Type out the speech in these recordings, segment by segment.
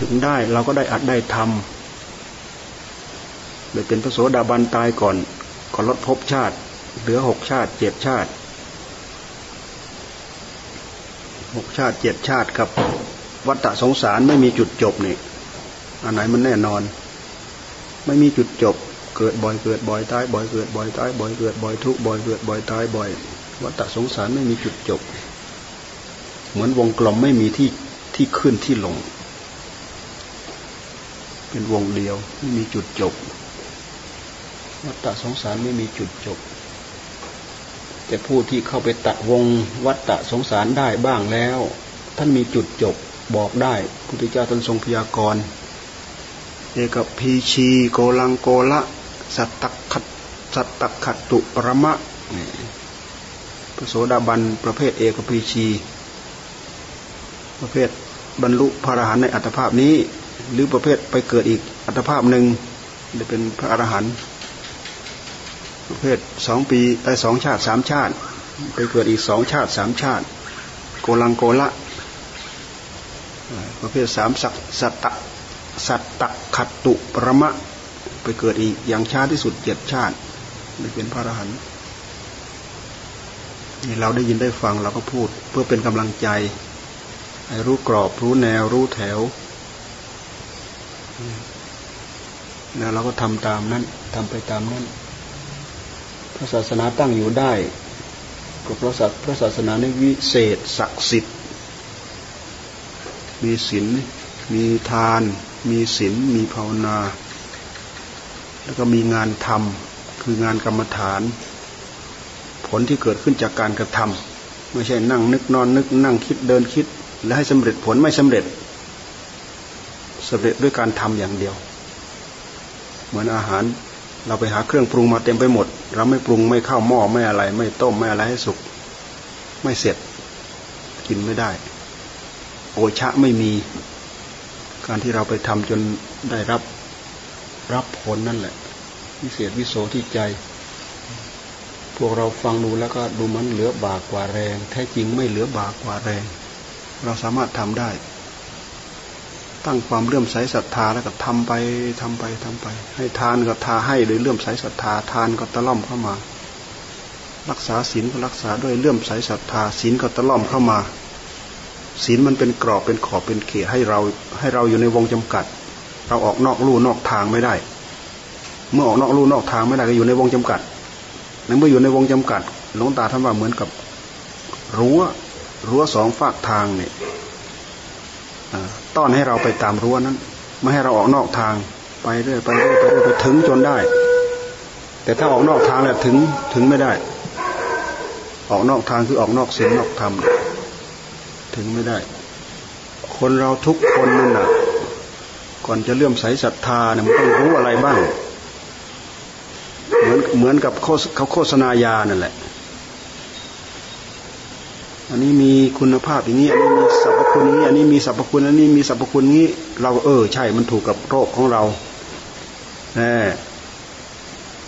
ถึงได้เราก็ได้อัดได้ทำเลยเป็นพระโสดาบันตายก่อนก่อนลดภพชาติ เหลือหกชาติเจ็ดชาติหกชาติเจ็ดชาติกับวัฏสงสารไม่มีจุดจบนี่อันไหนมันแน่นอน ไม่มีจุดจบ เกิดบ่อยเกิดบ่อยตายบ่อยเกิดบ่อยตายบ่อยเกิดบ่อยทุกบ่อยเกิดบ่อยตายบ่อยวัฏสงสารไม่มีจุดจบ เหมือนวงกลมไม่มีที่ที่ขึ้นที่ลง เป็นวงเดียว ไม่มีจุดจบวัฏสงสารไม่มีจุดจบ แต่ผู้ที่เข้าไปตัดวงวัฏสงสารได้บ้างแล้ว ท่านมีจุดจบบอกได้พุทธเจ้าท่านทรงพยากรณ์เอกพีชีโกลังโกละสัตตขัดสัตตขัดตุปรมะพระโสดาบันประเภทเอกพีชี ประเภทบรรลุพระอรหันต์ในอัตภาพนี้ หรือประเภทไปเกิดอีกอัตภาพหนึ่งจะเป็นพระอรหันต์ประเภทสองปีไอ้สองชาติสามชาติ ไปเกิดอีกสองชาติสามชาติ โกลังโกละ ประเภทสามสักสัตตะสัตตะขัตตุปรมะ ไปเกิดอีกอย่างช้าที่สุดเจ็ดชาติไม่เป็นพระอรหันต์นี่เราได้ยินได้ฟังเราก็พูดเพื่อเป็นกำลังใจให้รู้กรอบรู้แนวรู้แถว แล้วเราก็ทำตามนั้นทำไปตามนั้น พระศาสนาตั้งอยู่ได้ก็เพราะพระศาสนาในวิเศษศักดิ์สิทธิ์ มีศีลมีทาน มีศีลมีภาวนา แล้วก็มีงานทำคืองานกรรมฐาน ผลที่เกิดขึ้นจากการกระทำไม่ใช่นั่งนึกนอนนึกนั่งคิดเดินคิด และให้สำเร็จผลไม่สำเร็จ สำเร็จด้วยการทำอย่างเดียว เหมือนอาหารเราไปหาเครื่องปรุงมาเต็มไปหมด เราไม่ปรุงไม่เข้าหม้อไม่อะไร ไม่ต้มไม่อะไรให้สุก ไม่เสร็จกินไม่ได้ โอชะไม่มี การที่เราไปทำจนได้รับรับผลนั่นแหละวิเศษวิโสที่ใจ พวกเราฟังดูแล้วก็ดูมันเหลือบากกว่าแรง แท้จริงไม่เหลือบากกว่าแรง เราสามารถทำได้ ตั้งความเลื่อมใสศรัทธาแล้วก็ทำไปทำไปทำไป ให้ทานก็ทาให้โดยเลื่อมใสศรัทธาทานก็ตะล่อมเข้ามา รักษาศีลก็รักษาด้วยเลื่อมใสศรัทธาศีลก็ตะล่อมเข้ามาศีลมันเป็นกรอบเป็นขอบเป็นเขตให้เราให้เราอยู่ในวงจำกัด เราออกนอกลู่นอกทางไม่ได้ เมื่อออกนอกลู่นอกทางไม่ได้ก็อยู่ในวงจำกัดในเมื่ออยู่ในวงจำกัดหลวงตาท่านว่าเหมือนกับรั้วรั้วสองฝากทางเนี่ย ต้อนให้เราไปตามรั้วนั้น ไม่ให้เราออกนอกทางไปเรื่อยไปเรื่อยไปเรื่อยไปถึงจนได้ แต่ถ้าออกนอกทางแล้วถึงถึงไม่ได้ ออกนอกทางคือออกนอกเสียงนอกธรรมถึงไม่ได้ คนเราทุกคนนั่นน่ะ ก่อนจะเลื่อมใสศรัทธาเนี่ยมันต้องรู้อะไรบ้าง เหมือนเหมือนกับเขาโฆษณายานั่นแหละ อันนี้มีคุณภาพอย่างนี้ อันนี้มีสรรพคุณนี้ อันนี้มีสรรพคุณ อันนี้มีสรรพคุณนี้ เราเออ ใช่ มันถูกกับโรคของเราแน่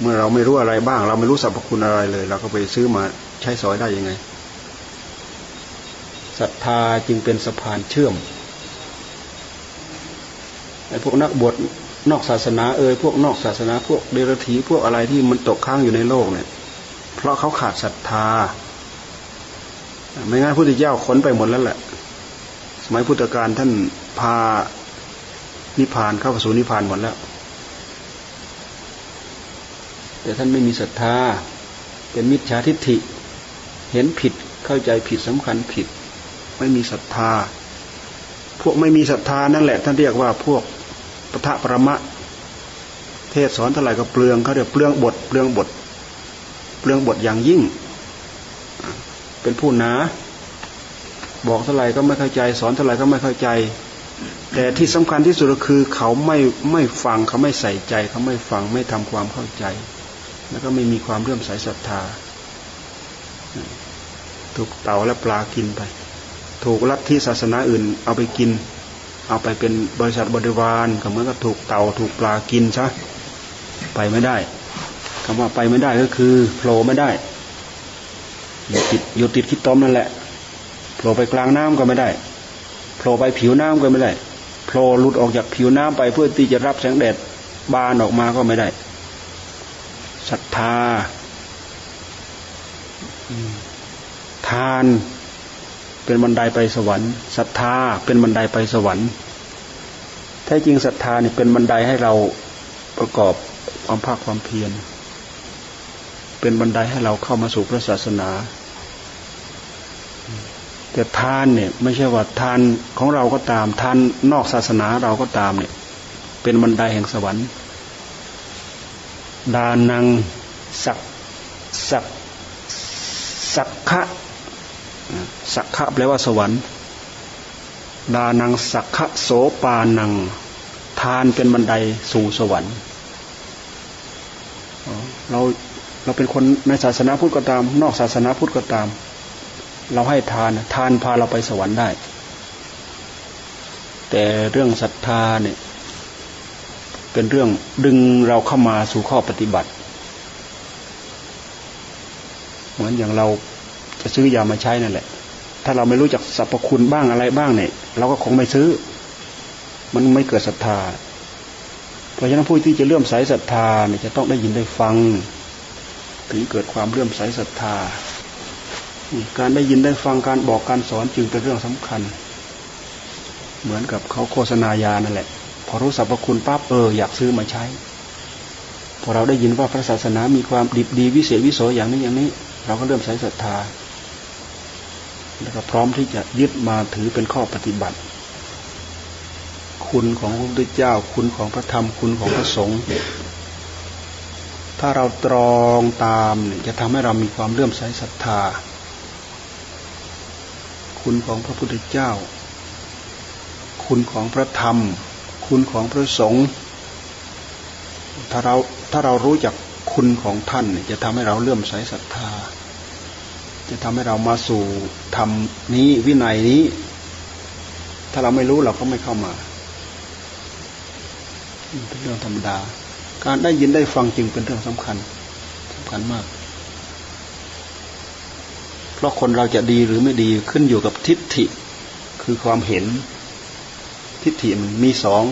เมื่อเราไม่รู้อะไรบ้าง เราไม่รู้สรรพคุณอะไรเลย เราก็ไปซื้อมาใช้สอยได้ยังไงศรัทธาจึงเป็นสะพานเชื่อมไอ้พวกนักบวชนอกศาสนาเอ่ยพวกนอกศาสนา พวกเดรัจฉีพวกอะไรที่มันตกค้างอยู่ในโลกเนี่ย เพราะเขาขาดศรัทธา ไม่งั้นพุทธเจ้าขนไปหมดแล้วแหละ สมัยพุทธกาลท่านพานิพพานเข้าสู่นิพพานหมดแล้ว แต่ท่านไม่มีศรัทธา เป็นมิจฉาทิฏฐิ เห็นผิดเข้าใจผิดสำคัญผิด ไม่มีศรัทธา พวกไม่มีศรัทธานั่นแหละ ท่านเรียกว่าพวกปะทะประมะ เทศสอนเท่าไหร่ก็เปลืองเขาเรียกเปลืองบท เปลืองบท เปลืองบทอย่างยิ่ง เป็นผู้หนา บอกเท่าไหร่ก็ไม่เข้าใจ สอนเท่าไหร่ก็ไม่เข้าใจ แต่ที่สำคัญที่สุดก็คือ เขาไม่ไม่ฟังเขาไม่ใส่ใจ เขาไม่ฟังไม่ทำความเข้าใจ แล้วก็ไม่มีความเรื่อมใสศรัทธา ถูกเต่าและปลากินไป ถูกลัทธิศาสนาอื่น เอาไปกิน เอาไปเป็นบริษัทบริวารก็เหมือนกับถูกเต่าถูกปลากินใช่ไปไม่ได้คำว่าไปไม่ได้ก็คือโผล่ไม่ได้ อยู่ติดอยู่ติดขี้ต้มนั่นแหละโผล่ไปกลางน้ำก็ไม่ได้โผล่ไปผิวน้ำก็ไม่ได้โผล่หลุดออกจากผิวน้ำไปเพื่อที่จะรับแสงแดดบานออกมาก็ไม่ได้ศรัทธาทานเป็นบันไดไปสวรรค์ศรัทธาเป็นบันไดไปสวรรค์แท้จริงศรัทธาเนี่ยเป็นบันไดให้เราประกอบความภาคความเพียร เป็นบันไดให้เราเข้ามาสู่พระศาสนา แต่ทานเนี่ย ไม่ใช่ว่าทานของเราก็ตามทานนอกศาสนาเราก็ตามเนี่ย เป็นบันไดแห่งสวรรค์ ดานังสักสักสักขะสักขะแปลว่าสวรรค์ ดานังสักขะโสปานัง ทานเป็นบันไดสู่สวรรค์เรา เราเป็นคนในศาสนาพุทธก็ตาม นอกศาสนาพุทธก็ตาม เราให้ทานทานพาเราไปสวรรค์ได้ แต่เรื่องศรัทธาเนี่ยเป็นเรื่องดึงเราเข้ามาสู่ข้อปฏิบัติ เหมือนอย่างเราจะซื้อยามาใช้นั่นแหละ ถ้าเราไม่รู้จักสรรพคุณบ้างอะไรบ้างเนี่ย เราก็คงไม่ซื้อ มันไม่เกิดศรัทธา เพราะฉะนั้นผู้ที่จะเลื่อมใสศรัทธาเนี่ยจะต้องได้ยินได้ฟัง ถึงเกิดความเลื่อมใสศรัทธา การได้ยินได้ฟังการบอกการสอนจึงเป็นเรื่องสำคัญ เหมือนกับเขาโฆษณายานั่นแหละ พอรู้สรรพคุณปั๊บเอออยากซื้อมาใช้ พอเราได้ยินว่าพระศาสนามีความดีดีวิเศษวิโสอย่างนี้อย่างนี้ เราก็เริ่มใส่ศรัทธา แล้วก็พร้อมที่จะยึดมาถือเป็นข้อปฏิบัติ คุณของพระพุทธเจ้า คุณของพระธรรมคุณของพระสงฆ์ ถ้าเราตรองตามจะทำให้เรามีความเลื่อมใสศรัทธา คุณของพระพุทธเจ้า คุณของพระธรรม คุณของพระสงฆ์ถ้าเราถ้าเรารู้จักคุณของท่านจะทำให้เราเลื่อมใสศรัทธา จะทำให้เรามาสู่ธรรมนี้วินัยนี้ ถ้าเราไม่รู้เราก็ไม่เข้ามาเป็นเรื่องธรรมดา การได้ยินได้ฟังจึงเป็นเรื่องสำคัญสำคัญมาก เพราะคนเราจะดีหรือไม่ดีขึ้นอยู่กับทิฏฐิ คือความเห็น ทิฏฐิมันมีสอง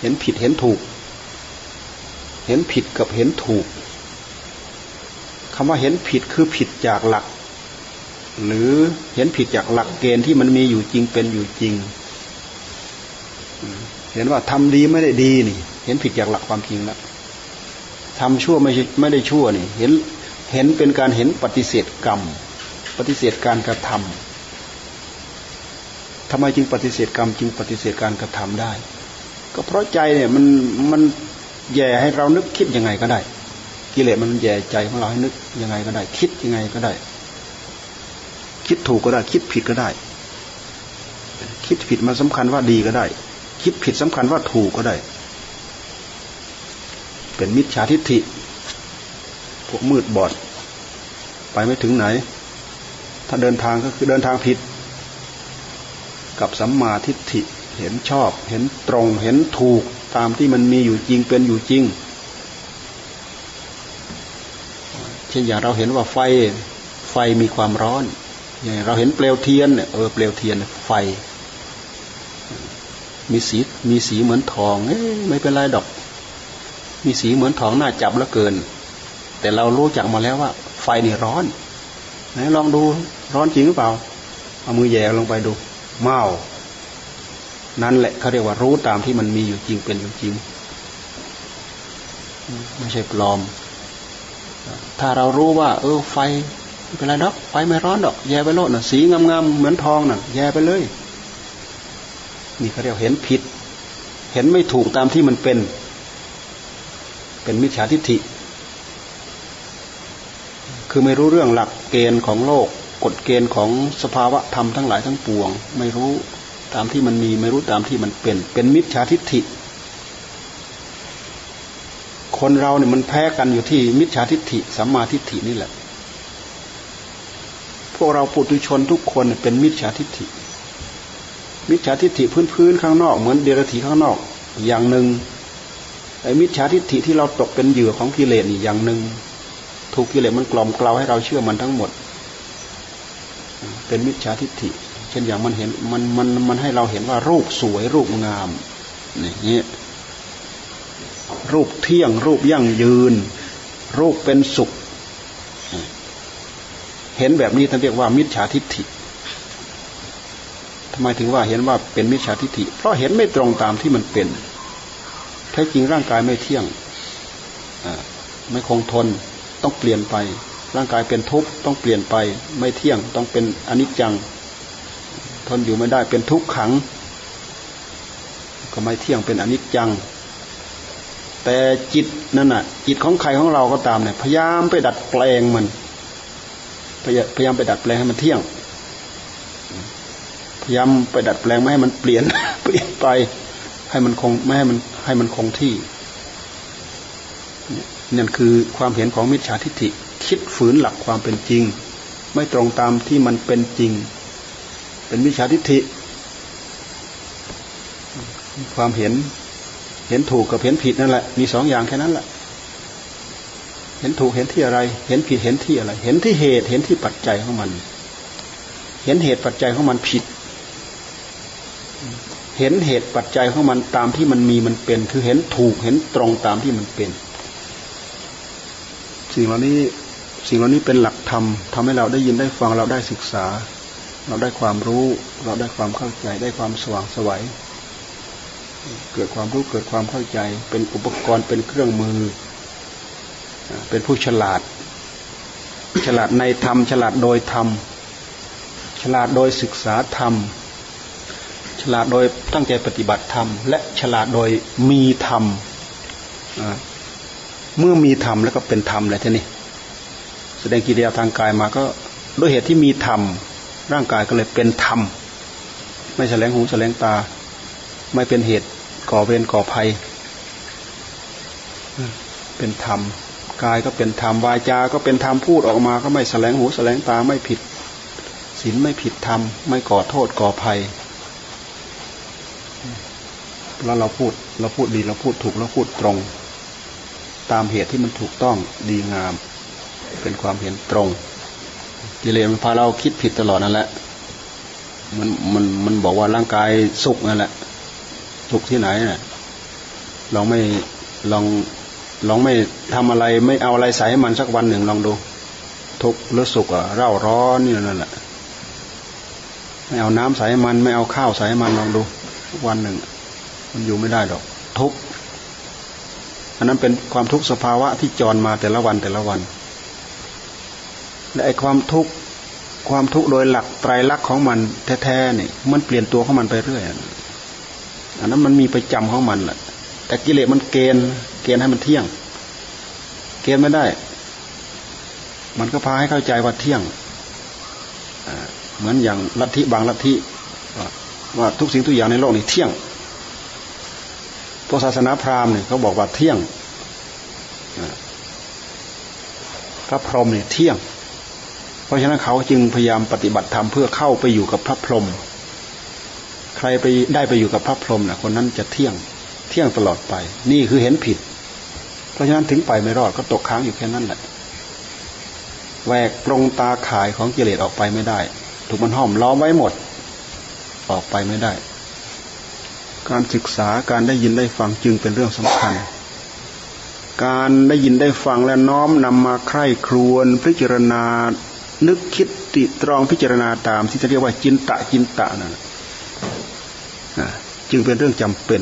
เห็นผิดเห็นถูก เห็นผิดกับเห็นถูกคำว่าเห็นผิดคือผิดจากหลัก หรือเห็นผิดจากหลักเกณฑ์ที่มันมีอยู่จริงเป็นอยู่จริง เห็นว่าทำดีไม่ได้ดีนี่ เห็นผิดจากหลักความจริงแล้วทำชั่วไม่ไม่ได้ชั่วนี่ เห็นเห็นเป็นการเห็นปฏิเสธกรรม ปฏิเสธการกระทำทำไมจึงปฏิเสธกรรมจึงปฏิเสธการกระทำได้ ก็เพราะใจเนี่ยมันมันแย่ให้เรานึกคิดยังไงก็ได้ กิเลสมันแย่ใจของเราให้นึกยังไงก็ได้ คิดยังไงก็ได้ คิดถูกก็ได้ คิดผิดก็ได้ คิดผิดมันสำคัญว่าดีก็ได้ คิดผิดสำคัญว่าถูกก็ได้ เป็นมิจฉาทิฏฐิ พวกมืดบอด ไปไม่ถึงไหน ถ้าเดินทางก็คือเดินทางผิด กับสัมมาทิฏฐิเห็นชอบ เห็นตรง เห็นถูกตามที่มันมีอยู่จริงเป็นอยู่จริง เช่นอย่างเราเห็นว่าไฟไฟมีความร้อนอย่างเราเห็นเปลวเทียนเนี่ยเออเปลวเทียนไฟ มีสีมีสีเหมือนทองเอ้ไม่เป็นไรดอก มีสีเหมือนทองน้าจับแล้วเกิน แต่เรารู้จักมาแล้วว่า ไฟนี่ร้อนไหนลองดูร้อนจริงหรือเปล่า เอามือแย่ลงไปดู เมานั่นแหละเขาเรียกว่ารู้ตามที่มันมีอยู่จริงเป็นอยู่จริง ไม่ใช่ปลอม ถ้าเรารู้ว่า เออ ไฟเป็นไรดอกไฟไม่ร้อนดอก แย่ไปโลดน่ะ สีงามๆเหมือนทองน่ะ แย่ไปเลย นี่เขาเรียกเห็นผิด เห็นไม่ถูกตามที่มันเป็น เป็นมิจฉาทิฏฐิ คือไม่รู้เรื่องหลักเกณฑ์ของโลก กฎเกณฑ์ของสภาวะธรรมทั้งหลายทั้งปวง ไม่รู้ตามที่มันมี ไม่รู้ตามที่มันเป็น เป็นมิจฉาทิฏฐิ คนเราเนี่ยมันแพ้กันอยู่ที่มิจฉาทิฏฐิสัมมาทิฏฐินี่แหละ พวกเราปุถุชนทุกคนเป็นมิจฉาทิฏฐิมิจฉาทิฏฐิพื้นๆข้างนอก เหมือนเดรัจฉีข้างนอก อย่างหนึ่ง มิจฉาทิฏฐิที่เราตกเป็นเหยื่อของกิเลสนี่อย่างหนึ่งถูกกิเลสมันกล่อมกล่าวให้เราเชื่อมันทั้งหมด เป็นมิจฉาทิฏฐิ เช่นอย่างมันเห็นมันมันมันให้เราเห็นว่ารูปสวยรูปงามนี่รูปเที่ยงรูปยั่งยืน รูปเป็นสุข เห็นแบบนี้ท่านเรียกว่า มิจฉาทิฏฐิทำไมถึงว่าเห็นว่าเป็นมิจฉาทิฏฐิ เพราะเห็นไม่ตรงตามที่มันเป็น แท้จริงร่างกายไม่เที่ยงไม่คงทนต้องเปลี่ยนไป ร่างกายเป็นทุกข์ต้องเปลี่ยนไป ไม่เที่ยงต้องเป็นอนิจจัง ทนอยู่ไม่ได้เป็นทุกขัง ก็ไม่เที่ยงเป็นอนิจจัง แต่จิตนั่นน่ะ จิตของใครของเราก็ตามเนี่ยพยายามไปดัดแปลงมัน พยายามไปดัดแปลงให้มันเที่ยง พยายามไปดัดแปลงไม่ให้มันเปลี่ยนเปลี่ยนไป ให้มันคงไม่ให้มัน ให้มันคงที่นั่นคือความเห็นของมิจฉาทิฏฐิคิดฝืนหลักความเป็นจริง ไม่ตรงตามที่มันเป็นจริง เป็นมิจฉาทิฏฐิความเห็นเห็นถูกกับเห็นผิดนั่นแหละมีสองอย่างแค่นั้นแหละเห็นถูกเห็นที่อะไร เห็นผิดเห็นที่อะไร เห็นที่เหตุเห็นที่ปัจจัยของมัน เห็นเหตุปัจจัยของมันผิด เห็นเหตุปัจจัยของมันตามที่มันมีมันเป็น คือเห็นถูกเห็นตรงตามที่มันเป็น สิ่งเหล่านี้สิ่งเหล่านี้เป็นหลักธรรมทำให้เราได้ยินได้ฟังเราได้ศึกษา เราได้ความรู้ เราได้ความเข้าใจได้ความสว่างสวัยเกิดความรู้เกิดความเข้าใจ เป็นอุปกรณ์เป็นเครื่องมือ เป็นผู้ฉลาด ฉลาดในธรรมฉลาดโดยธรรมฉลาดโดยศึกษาธรรม ฉลาดโดยตั้งใจปฏิบัติธรรม และฉลาดโดยมีธรรมเมื่อมีธรรมแล้วก็เป็นธรรมเลยทีนี้แสดงกิริยาทางกายมาก็ด้วยเหตุที่มีธรรมร่างกายก็เลยเป็นธรรม ไม่แสลงหูแสลงตา ไม่เป็นเหตุก่อเวรก่อภัย เป็นธรรมกายก็เป็นธรรมวาจา ก็เป็นธรรมพูดออกมา ก็ไม่แสลงหูแสลงตาไม่ผิดศีลไม่ผิดธรรมไม่ก่อโทษก่อภัย แล้วเราพูดเราพูดดีเราพูดถูกเราพูดตรง ตามเหตุที่มันถูกต้องดีงาม เป็นความเห็นตรงกิเลสมันพาเราคิดผิดตลอดนั่นแหละมันมันมันบอกว่าร่างกายสุขนั่นแหละสุขที่ไหนน่ะลองไม่ลองลองไม่ทำอะไรไม่เอาอะไรใส่ให้มันสักวันหนึ่งลองดู ทุกข์หรือสุขอะเร่าร้อนนี่นั่นแหละไม่เอาน้ำใส่ให้มัน ไม่เอาข้าวใส่ให้มันลองดู วันหนึ่ง มันอยู่ไม่ได้หรอก ทุกข์อันนั้นเป็นความทุกข์สภาวะที่จรมาแต่ละวันแต่ละวันและไอ้ความทุกข์ความทุกข์โดยหลักไตรลักษณ์ของมันแท้ๆนี่มันเปลี่ยนตัวของมันไปเรื่อยอันนั้นมันมีประจำของมันแหละแต่กิเลสมันเกณฑ์เกณฑ์ให้มันเที่ยง เกณฑ์ไม่ได้ มันก็พาให้เข้าใจว่าเที่ยงเหมือนอย่างลัทธิบางลัทธิว่าทุกสิ่งทุกอย่างในโลกนี้เที่ยง พวกศาสนาพราหมณ์เนี่ยเขาบอกว่าเที่ยงพระพรหมเนี่ยเที่ยง เพราะฉะนั้นเขาจึงพยายามปฏิบัติธรรมเพื่อเข้าไปอยู่กับพระพรหมใครไปได้ไปอยู่กับพระพรหมนะคนนั้นจะเที่ยงเที่ยงตลอดไป นี่คือเห็นผิด เพราะฉะนั้นถึงไปไม่รอดก็ตกค้างอยู่แค่นั้นแหละแหวกปรงตาขายของกิเลสออกไปไม่ได้ ถูกมันห้อมล้อมไว้หมด ออกไปไม่ได้ การศึกษาการได้ยินได้ฟังจึงเป็นเรื่องสำคัญ การได้ยินได้ฟังและน้อมนำมาใคร่ครวญพิจารณา นึกคิดติตรองพิจารณาตามที่จะเรียกว่าจินตะจินตะนั่นจึงเป็นเรื่องจำเป็น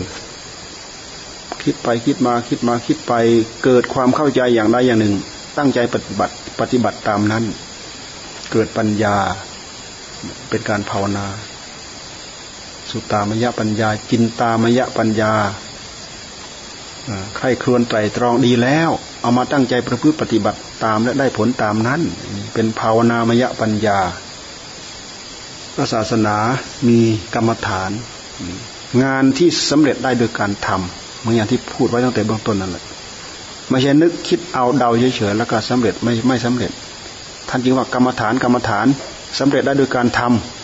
คิดไปคิดมาคิดมาคิดไปเกิดความเข้าใจอย่างใดอย่างหนึ่ง ตั้งใจปฏิบัติปฏิบัติตามนั้น เกิดปัญญาเป็นการภาวนา สุตามยปัญญา จินตามยปัญญาใครครวนไตรตรองดีแล้ว เอามาตั้งใจประพฤติปฏิบัติตามและได้ผลตามนั้น เป็นภาวนามยปัญญาพระศาสนามีกรรมฐาน งานที่สำเร็จได้โดยการทำเหมือนอย่างที่พูดไว้ตั้งแต่เบื้องต้นนั่นแหละไม่ใช่นึกคิดเอาเดาเฉยๆแล้วก็สำเร็จไม่ไม่สำเร็จ ท่านจึงว่ากรรมฐานกรรมฐานสำเร็จได้โดยการทำ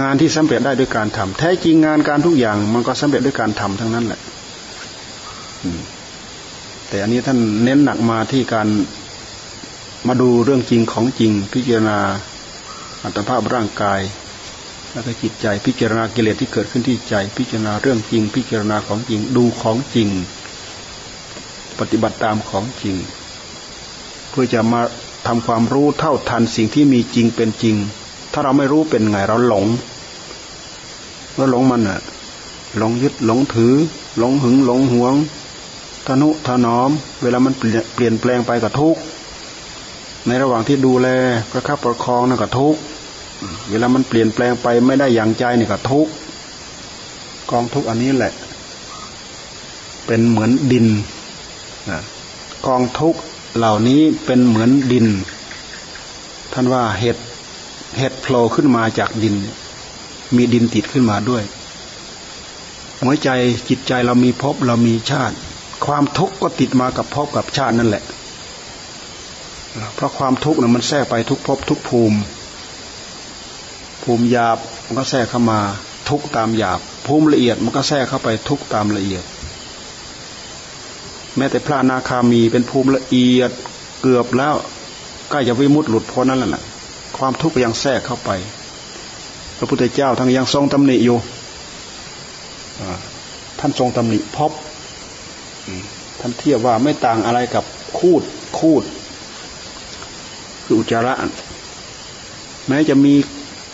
งานที่สำเร็จได้ด้วยการทำแท้จริงงานการทุกอย่างมันก็สำเร็จด้วยการทำทั้งนั้นแหละแต่อันนี้ท่านเน้นหนักมาที่การมาดูเรื่องจริงของจริง พิจารณาอัตภาพร่างกาย แล้วก็จิตใจ พิจารณากิเลสที่เกิดขึ้นที่ใจ พิจารณาเรื่องจริง พิจารณาของจริง ดูของจริง ปฏิบัติตามของจริง เพื่อจะมาทำความรู้เท่าทันสิ่งที่มีจริงเป็นจริง ถ้าเราไม่รู้เป็นไง เราหลงเมื่อหลงมันอะหลงยึดหลงถือ หลงหึงหลงหวงทนุถนอม เวลามันเปลี่ยนแปลงไปกับทุกในระหว่างที่ดูแลประคับประคองนั่นก็ทุกเวลามันเปลี่ยนแปลงไปไม่ได้อย่างใจนี่ก็ทุกกองทุกอันนี้แหละ เป็นเหมือนดินกองทุกเหล่านี้เป็นเหมือนดิน ท่านว่าเห็ด เห็ดโผล่ขึ้นมาจากดิน มีดินติดขึ้นมาด้วย หัวใจจิตใจเรามีภพเรามีชาติ ความทุกข์ก็ติดมากับภพกับชาตินั่นแหละ เพราะความทุกข์เนี่ยมันแทรกไปทุกภพทุกภูมิ ภูมิหยาบมันก็แทรกเข้ามาทุกตามหยาบ ภูมิละเอียดมันก็แทรกเข้าไปทุกตามละเอียด แม้แต่พระนาคามีเป็นภูมิละเอียดเกือบแล้วใกล้จะวิมุตติหลุดพ้นนั่นแหละ ความทุกข์ยังแทรกเข้าไป พระพุทธเจ้าทั้งยังทรงตำหนิอยู่ท่านทรงตำหนิพบท่านเทียบว่าไม่ต่างอะไรกับคูดคูด คืออุจจาระ แม้จะมี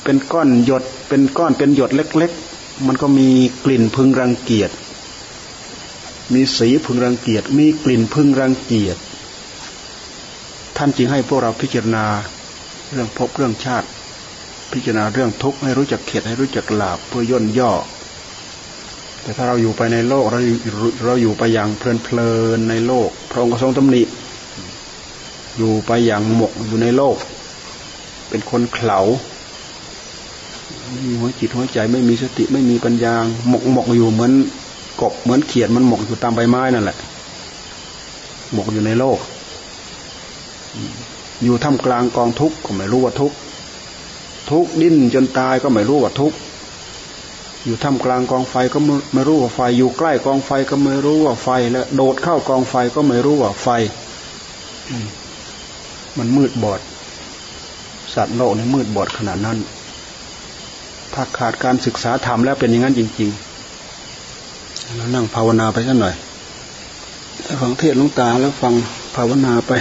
เป็นก้อนหยด เป็นก้อนเป็นหยดเล็ก ๆ มันก็มีกลิ่นพึงรังเกียจมีสีพึงรังเกียจมีกลิ่นพึงรังเกียจท่านจึงให้พวกเราพิจารณา เรื่องพบเรื่องชาติ พิจารณาเรื่องทุกข์ให้รู้จักเข็ดให้รู้จักหลาบเพื่อย่นย่อ แต่ถ้าเราอยู่ไปในโลกเราเราอยู่ไปอย่างเพลินเพลินในโลก พระองค์ทรงตำหนิอยู่ไปอย่างหมกอยู่ในโลก เป็นคนเข่าไม่มีหัวจิตหัวใจไม่มีสติไม่มีปัญญาหมกหมกอยู่เหมือนกบเหมือนเขียดมันหมกอยู่ตามใบไม้นั่นแหละหมกอยู่ในโลก อยู่ท่ามกลางกองทุกข์ก็ไม่รู้ว่าทุกข์ทุกดิ้นจนตายก็ไม่รู้ว่าทุกข์อยู่ท่ามกลางกองไฟก็ไม่รู้ว่าไฟ อยู่ใกล้กองไฟก็ไม่รู้ว่าไฟ และโดดเข้ากองไฟก็ไม่รู้ว่าไฟ มันมืดบอด สัตว์โลกนี่มืดบอดขนาดนั้น ถ้าขาดการศึกษาธรรมแล้วเป็นอย่างนั้นจริงๆเรานั่งภาวนาไปสักหน่อยถ้าฟังเทศลุงตาแล้วฟังภาวนาไป